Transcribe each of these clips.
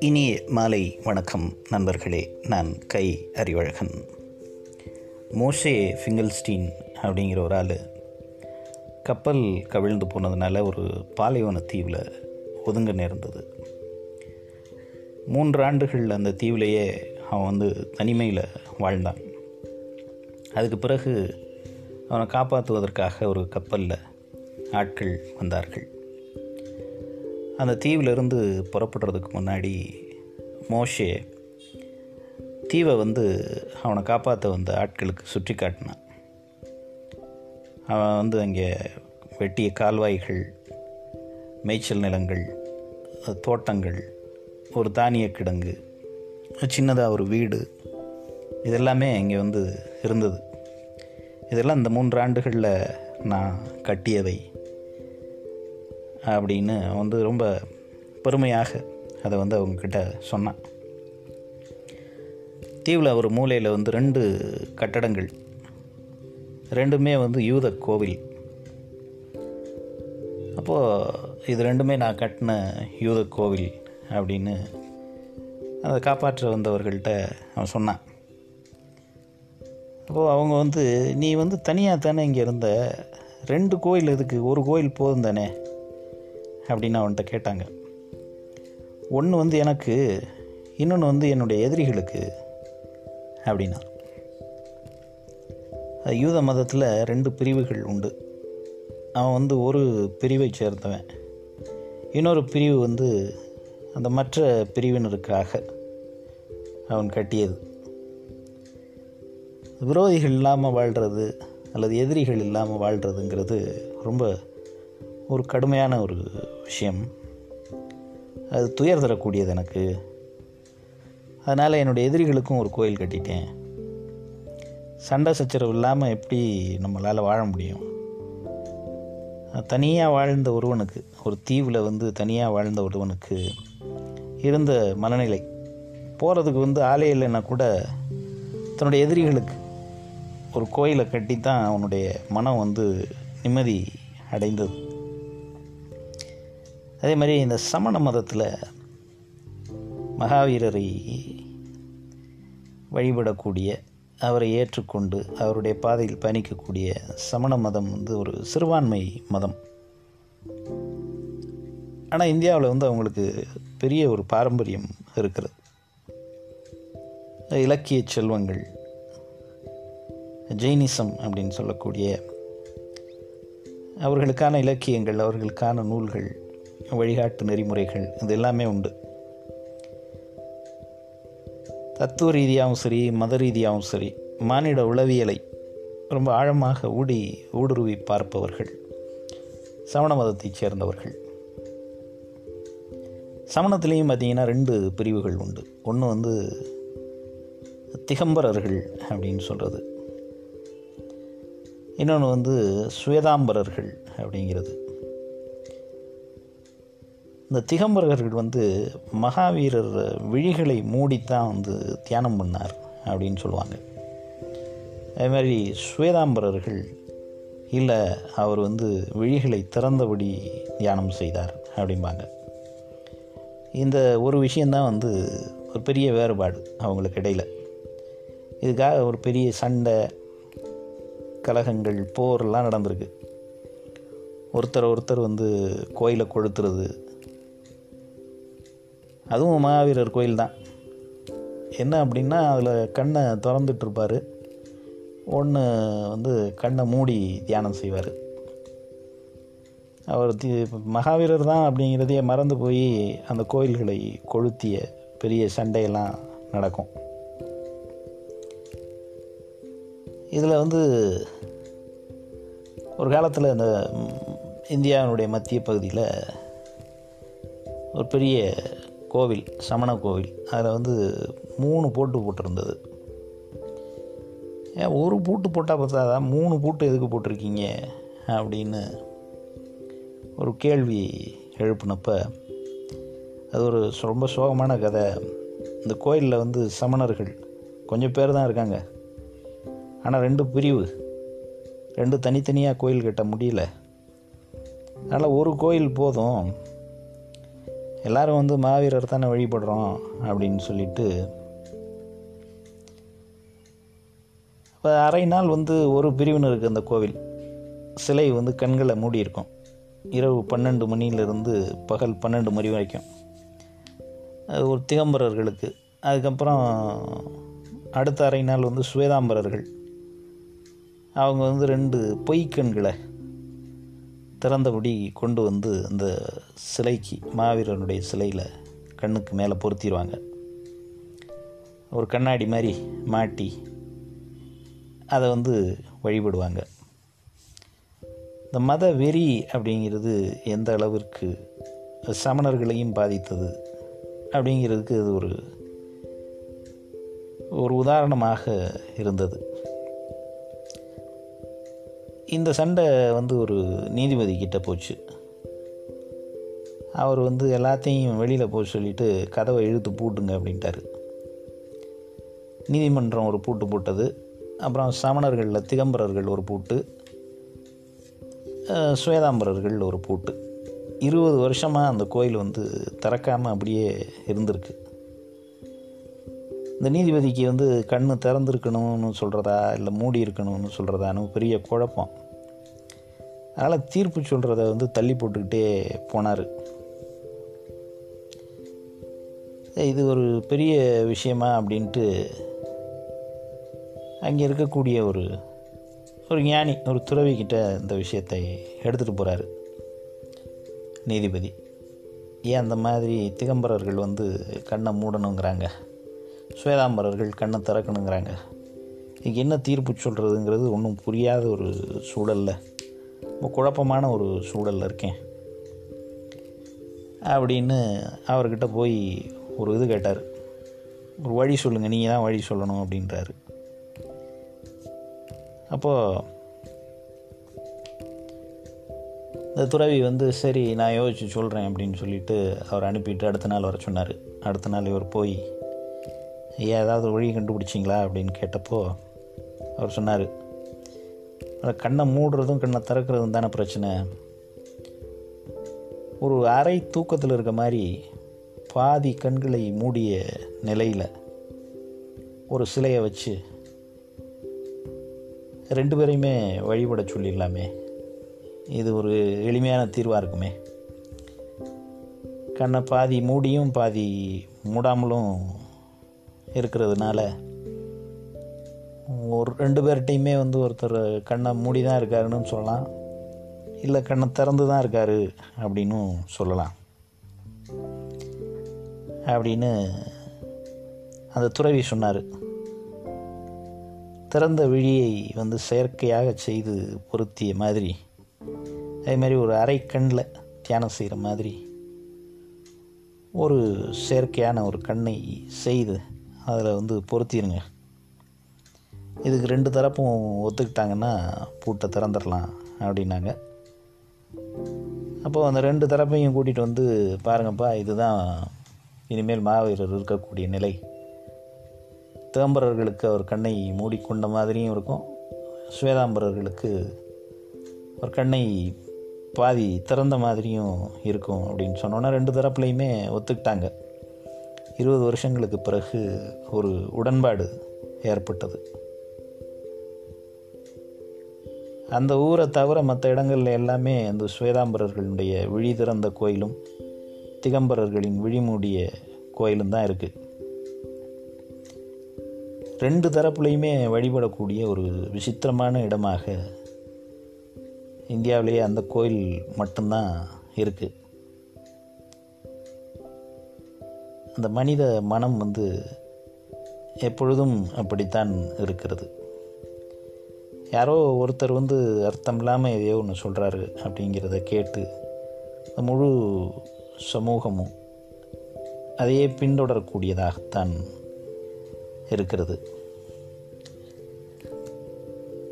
இனிய மாலை வணக்கம் நண்பர்களே நான் கை அறிவழகன். மோஷே ஃபிங்கல்ஸ்டீன் அப்படிங்கிற ஒரு ஆள் கப்பல் கவிழ்ந்து போனதுனால ஒரு பாலைவன தீவில் ஒதுங்க நேர்ந்தது. மூன்று ஆண்டுகள் அந்த தீவிலேயே அவன் வந்து தனிமையில் வாழ்ந்தான். அதுக்கு பிறகு அவனை காப்பாற்றுவதற்காக ஒரு கப்பலில் ஆட்கள் வந்தார்கள். அந்த தீவிலிருந்து புறப்படுறதுக்கு முன்னாடி மோஷே தீவை வந்து அவனை காப்பாற்ற வந்த ஆட்களுக்கு சுற்றி காட்டினான். அவன் வந்து அங்கே வெட்டிய கால்வாய்கள் மேய்ச்சல் நிலங்கள் தோட்டங்கள் ஒரு தானிய கிடங்கு சின்னதாக ஒரு வீடு இதெல்லாமே இங்கே வந்து இருந்தது. இதெல்லாம் இந்த மூன்று ஆண்டுகளில் நான் கட்டியவை. அப்படின்னு வந்து ரொம்ப பெருமையாக அதை வந்து அவங்கக்கிட்ட சொன்னான். தீவில் ஒரு மூலையில் வந்து ரெண்டு கட்டடங்கள். ரெண்டுமே வந்து யூத கோவில். அப்போது இது ரெண்டுமே நான் கட்டின யூத கோவில் அப்படின்னு அதை காப்பாற்ற வந்தவர்கள்ட்ட அவன் சொன்னான். அப்போது அவங்க வந்து நீ வந்து தனியாக தானே இங்கே இருந்த? ரெண்டு கோயில் எதுக்கு? ஒரு கோயில் போதும் தானே? அப்படின்னு அவன்கிட்ட கேட்டாங்க. ஒன்று வந்து எனக்கு இன்னொன்று வந்து என்னுடைய எதிரிகளுக்கு அப்படின்னா யூத மதத்தில் ரெண்டு பிரிவுகள் உண்டு. அவன் வந்து ஒரு பிரிவை சேர்ந்தவன். இன்னொரு பிரிவு வந்து அந்த மற்ற பிரிவினருக்காக அவன் கட்டியது. விரோதிகள் இல்லாமல் வாழ்கிறது அல்லது எதிரிகள் இல்லாமல் வாழ்கிறதுங்கிறது ரொம்ப ஒரு கடுமையான ஒரு விஷயம். அது துயர் தரக்கூடியது எனக்கு. அதனால் என்னுடைய எதிரிகளுக்கும் ஒரு கோயில் கட்டிட்டேன். சண்டை சச்சரவு இல்லாமல் எப்படி நம்மளால் வாழ முடியும்? தனியாக வாழ்ந்த ஒருவனுக்கு ஒரு தீவில் வந்து தனியாக வாழ்ந்த ஒருவனுக்கு இருந்த மனநிலை. போகிறதுக்கு வந்து ஆலை இல்லைன்னா கூட தன்னுடைய எதிரிகளுக்கு ஒரு கோயிலை கட்டி தான் அவனுடைய மனம் வந்து நிம்மதி அடைந்தது. அதே மாதிரி இந்த சமண மதத்தில் மகாவீரரை வழிபடக்கூடிய அவரை ஏற்றுக்கொண்டு அவருடைய பாதையில் பயணிக்கக்கூடிய சமண மதம் வந்து ஒரு சிறுபான்மை மதம். ஆனால் இந்தியாவில் வந்து அவங்களுக்கு பெரிய ஒரு பாரம்பரியம் இருக்கிறது. இலக்கிய செல்வங்கள் ஜெயினிசம் அப்படின்னு சொல்லக்கூடிய அவர்களுக்கான இலக்கியங்கள் அவர்களுக்கான நூல்கள் வழிகாட்டு நெறிமுறைகள் இது எல்லாமே உண்டு. தத்துவ ரீதியாகவும் சரி மத ரீதியாகவும் சரி மானிட உளவியலை ரொம்ப ஆழமாக ஊடி ஊடுருவி பார்ப்பவர்கள் சமண மதத்தைச் சேர்ந்தவர்கள். சமணத்திலையும் பார்த்திங்கன்னா ரெண்டு பிரிவுகள் உண்டு. ஒன்று வந்து திகம்பரர்கள் அப்படின்னு சொல்கிறது இன்னொன்று வந்து சுவேதாம்பரர்கள் அப்படிங்கிறது. இந்த திகம்பரர்கள் வந்து மகாவீரர் விழிகளை மூடித்தான் வந்து தியானம் பண்ணார் அப்படின்னு சொல்லுவாங்க. அதே மாதிரி ஸ்வேதாம்பரர்கள் இல்லை அவர் வந்து விழிகளை திறந்தபடி தியானம் செய்தார் அப்படிம்பாங்க. இந்த ஒரு விஷயந்தான் வந்து ஒரு பெரிய வேறுபாடு அவங்களுக்கு இடையில். இதுக்காக ஒரு பெரிய சண்டை கலகங்கள் போர்லாம் நடந்திருக்கு. ஒருத்தர் ஒருத்தர் வந்து கோயிலை கொளுத்துறது அதுவும் மகாவீரர் கோயில் தான். என்ன அப்படின்னா அதில் கண்ணை திறந்துட்டுருப்பார். ஒன்று வந்து கண்ணை மூடி தியானம் செய்வார். அவர் தி மகாவீரர் தான் அப்படிங்கிறதையே மறந்து போய் அந்த கோயில்களை கொளுத்திய பெரிய சண்டையெல்லாம் நடக்கும். இதில் வந்து ஒரு காலத்தில் இந்த இந்தியாவினுடைய மத்திய பகுதியில் ஒரு பெரிய கோவில் சமண கோவில். அதில் வந்து மூணு போட்டு போட்டிருந்தது. ஏன் ஒரு பூட்டு போட்டால் பார்த்தா மூணு பூட்டு எதுக்கு போட்டிருக்கீங்க? அப்படின்னு ஒரு கேள்வி எழுப்பினப்ப அது ஒரு ரொம்ப சோகமான கதை. இந்த கோயிலில் வந்து சமணர்கள் கொஞ்சம் பேர் தான் இருக்காங்க. ஆனால் ரெண்டு பிரிவு. ரெண்டு தனித்தனியாக கோயில் கட்ட முடியல. அதனால் ஒரு கோயில் போதும். எல்லாரும் வந்து மாவீரர் தானே வழிபடுறோம் அப்படின்னு சொல்லிட்டு இப்போ அரை நாள் வந்து ஒரு பிரிவினருக்கு அந்த கோவில். சிலை வந்து கண்களை மூடி இருக்கும். இரவு பன்னெண்டு மணியிலிருந்து பகல் பன்னெண்டு மணி வரைக்கும். அது ஒரு திகம்பரர்களுக்கு. அதுக்கப்புறம் அடுத்த அரை நாள் வந்து சுவேதாம்பரர்கள். அவங்க வந்து ரெண்டு பொய்க்கண்களை திறந்தபடி கொண்டு வந்து அந்த சிலைக்கு மாவீரனுடைய சிலையில் கண்ணுக்கு மேலே பொருத்திடுவாங்க ஒரு கண்ணாடி மாதிரி மாட்டி அதை வந்து வழிபடுவாங்க. இந்த மத வெறி அப்படிங்கிறது எந்த அளவிற்கு சமணர்களையும் பாதித்தது அப்படிங்கிறதுக்கு இது ஒரு ஒரு உதாரணமாக இருந்தது. இந்த சண்டை வந்து ஒரு நீதிபதி கிட்ட போச்சு. அவர் வந்து எல்லாத்தையும் வெளியில் போக சொல்லிட்டு கதவை இழுத்து பூட்டுங்க அப்படின்ட்டாரு. நீதிமன்றம் ஒரு பூட்டு போட்டது. அப்புறம் சமணர்களில் திகம்பரர்கள் ஒரு பூட்டு சுவேதாம்பரர்கள் ஒரு பூட்டு. இருபது வருஷமாக அந்த கோயில் வந்து திறக்காமல் அப்படியே இருந்திருக்கு. இந்த நீதிபதிக்கு வந்து கண் திறந்திருக்கணும்னு சொல்கிறதா இல்லை மூடி இருக்கணும்னு சொல்கிறதான்னு பெரிய குழப்பம். அதனால் தீர்ப்பு சொல்கிறத வந்து தள்ளி போட்டுக்கிட்டே போனார். இது ஒரு பெரிய விஷயமா அப்படின்ட்டு அங்கே இருக்கக்கூடிய ஒரு ஒரு ஞானி ஒரு துறவிக்கிட்ட இந்த விஷயத்தை எடுத்துகிட்டு போகிறாரு நீதிபதி ஏன் அந்த மாதிரி திகம்பரர்கள் வந்து கண்ணை மூடணுங்கிறாங்க? சுவேதாம்பரர்கள் கண்ணை திறக்கணுங்கிறாங்க. இதுக்கு என்ன தீர்ப்பு சொல்கிறதுங்கிறது ஒன்றும் புரியாத ஒரு சூழலில் ரொம்ப குழப்பமான ஒரு சூழலில் இருக்கேன். அப்படின்னு அவர்கிட்ட போய் ஒரு இது கேட்டார். ஒரு வழி சொல்லுங்கள் நீங்கள் தான் வழி சொல்லணும் அப்படின்றாரு. அப்போது இந்த துறவி வந்து சரி நான் யோசிச்சு சொல்கிறேன் அப்படின்னு சொல்லிட்டு அவர் அனுப்பிட்டு அடுத்த நாள் வர சொன்னார். அடுத்த நாள் இவர் போய் ஐயா ஏதாவது வழி கண்டுபிடிச்சிங்களா? அப்படின்னு கேட்டப்போ அவர் சொன்னார் கண்ணை மூடுறதும் கண்ணை திறக்கிறதும் தானே பிரச்சனை. ஒரு அரை தூக்கத்தில் இருக்க மாதிரி பாதி கண்களை மூடிய நிலையில் ஒரு சிலையை வச்சு ரெண்டு பேரையுமே வழிபட சொல்லிடலாமே. இது ஒரு எளிமையான தீர்வாக இருக்குமே. கண்ணை பாதி மூடியும் பாதி மூடாமலும் இருக்கிறதுனால ஒரு ரெண்டு பேர்கிட்டையுமே வந்து ஒருத்தர் கண்ணை மூடி தான் இருக்காருன்னு சொல்லலாம். இல்லை கண்ணை திறந்து தான் இருக்காரு அப்படின்னும் சொல்லலாம். அப்படின்னு அந்த துறவி சொன்னார். திறந்த விழியை வந்து செயற்கையாக செய்து பொருத்திய மாதிரி. அதே மாதிரி ஒரு அரை கண்ணில் தியானம் செய்கிற மாதிரி. ஒரு செயற்கையான ஒரு கண்ணை செய்து அதில் வந்து பொருத்திடுங்க இதுக்கு ரெண்டு தரப்பும் ஒத்துக்கிட்டாங்கன்னா பூட்டை திறந்துடலாம் அப்படின்னாங்க. அப்போது அந்த ரெண்டு தரப்பையும் கூட்டிகிட்டு வந்து பாருங்கப்பா இதுதான் இனிமேல் மாவீரர் இருக்கக்கூடிய நிலை. தேம்பரர்களுக்கு அவர் கண்ணை மூடிக்கொண்ட மாதிரியும் இருக்கும். சுவேதாம்பரர்களுக்கு ஒரு கண்ணை பாதி திறந்த மாதிரியும் இருக்கும் அப்படின்னு சொன்னோன்னா ரெண்டு தரப்புலையுமே ஒத்துக்கிட்டாங்க. இருபது வருஷங்களுக்கு பிறகு ஒரு உடன்பாடு ஏற்பட்டது. அந்த ஊரை தவிர மற்ற இடங்கள்ல எல்லாமே அந்த ஸ்வேதாம்பரர்களுடைய விழி திறந்த கோயிலும் திகம்பரர்களின் விழி மூடிய கோயிலும் தான் இருக்குது ரெண்டு தரப்புலையுமே வழிபடக்கூடிய ஒரு விசித்திரமான இடமாக இந்தியாவிலேயே அந்த கோயில் மட்டும்தான் இருக்குது அந்த மனித மனம் வந்து எப்பொழுதும் அப்படித்தான் இருக்கிறது. யாரோ ஒருத்தர் வந்து அர்த்தம் இல்லாமல் எதையோ ஒன்று சொல்கிறாரு அப்படிங்கிறத கேட்டு அந்த முழு சமூகமும் அதையே பின்தொடரக்கூடியதாகத்தான் இருக்கிறது.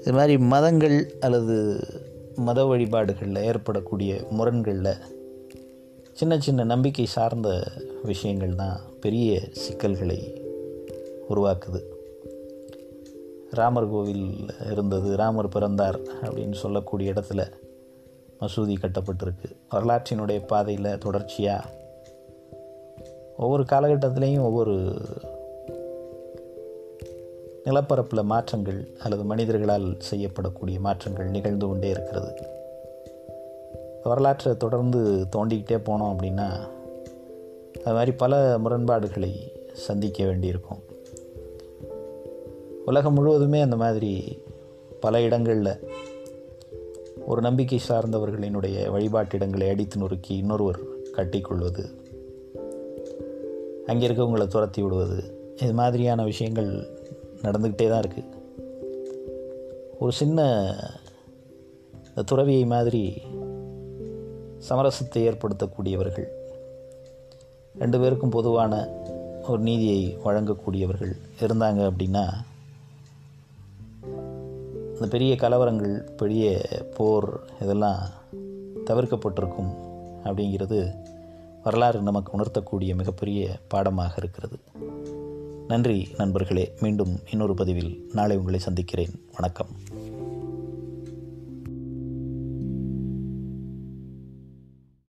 இது மாதிரி மதங்கள் அல்லது மத வழிபாடுகளில் ஏற்படக்கூடிய முரண்களில் சின்ன சின்ன நம்பிக்கை சார்ந்த விஷயங்கள் தான் பெரிய சிக்கல்களை உருவாக்குது. ராமர் கோவில் இருந்தது ராமர் பிறந்தார் அப்படின்னு சொல்லக்கூடிய இடத்துல மசூதி கட்டப்பட்டிருக்கு. வரலாற்றினுடைய பாதையில் தொடர்ச்சியாக ஒவ்வொரு காலகட்டத்திலையும் ஒவ்வொரு நிலப்பரப்பில் மாற்றங்கள் அல்லது மனிதர்களால் செய்யப்படக்கூடிய மாற்றங்கள் நிகழ்ந்து கொண்டே இருக்கிறது. வரலாற்றை தொடர்ந்து தோண்டிக்கிட்டே போனோம் அப்படின்னா அது மாதிரி பல முரண்பாடுகளை சந்திக்க வேண்டியிருக்கும். உலகம் முழுவதுமே அந்த மாதிரி பல இடங்களில் ஒரு நம்பிக்கை சார்ந்தவர்களினுடைய வழிபாட்டிடங்களை அடித்து நொறுக்கி இன்னொருவர் கட்டிக்கொள்வது அங்கே இருக்கவங்களை துரத்தி விடுவது இது மாதிரியான விஷயங்கள் நடந்துக்கிட்டே தான் இருக்குது ஒரு சின்ன துறவியை மாதிரி சமரசத்தை ஏற்படுத்தக்கூடியவர்கள் ரெண்டு பேருக்கும் பொதுவான ஒரு நீதியை வழங்கக்கூடியவர்கள் இருந்தாங்க அப்படின்னா இந்த பெரிய கலவரங்கள் பெரிய போர் இதெல்லாம் தவிர்க்கப்பட்டிருக்கும் அப்படிங்கிறது வரலாறு நமக்கு உணர்த்தக்கூடிய மிகப்பெரிய பாடமாக இருக்கிறது. நன்றி நண்பர்களே. மீண்டும் இன்னொரு பதிவில் நாளை உங்களை சந்திக்கிறேன். வணக்கம்.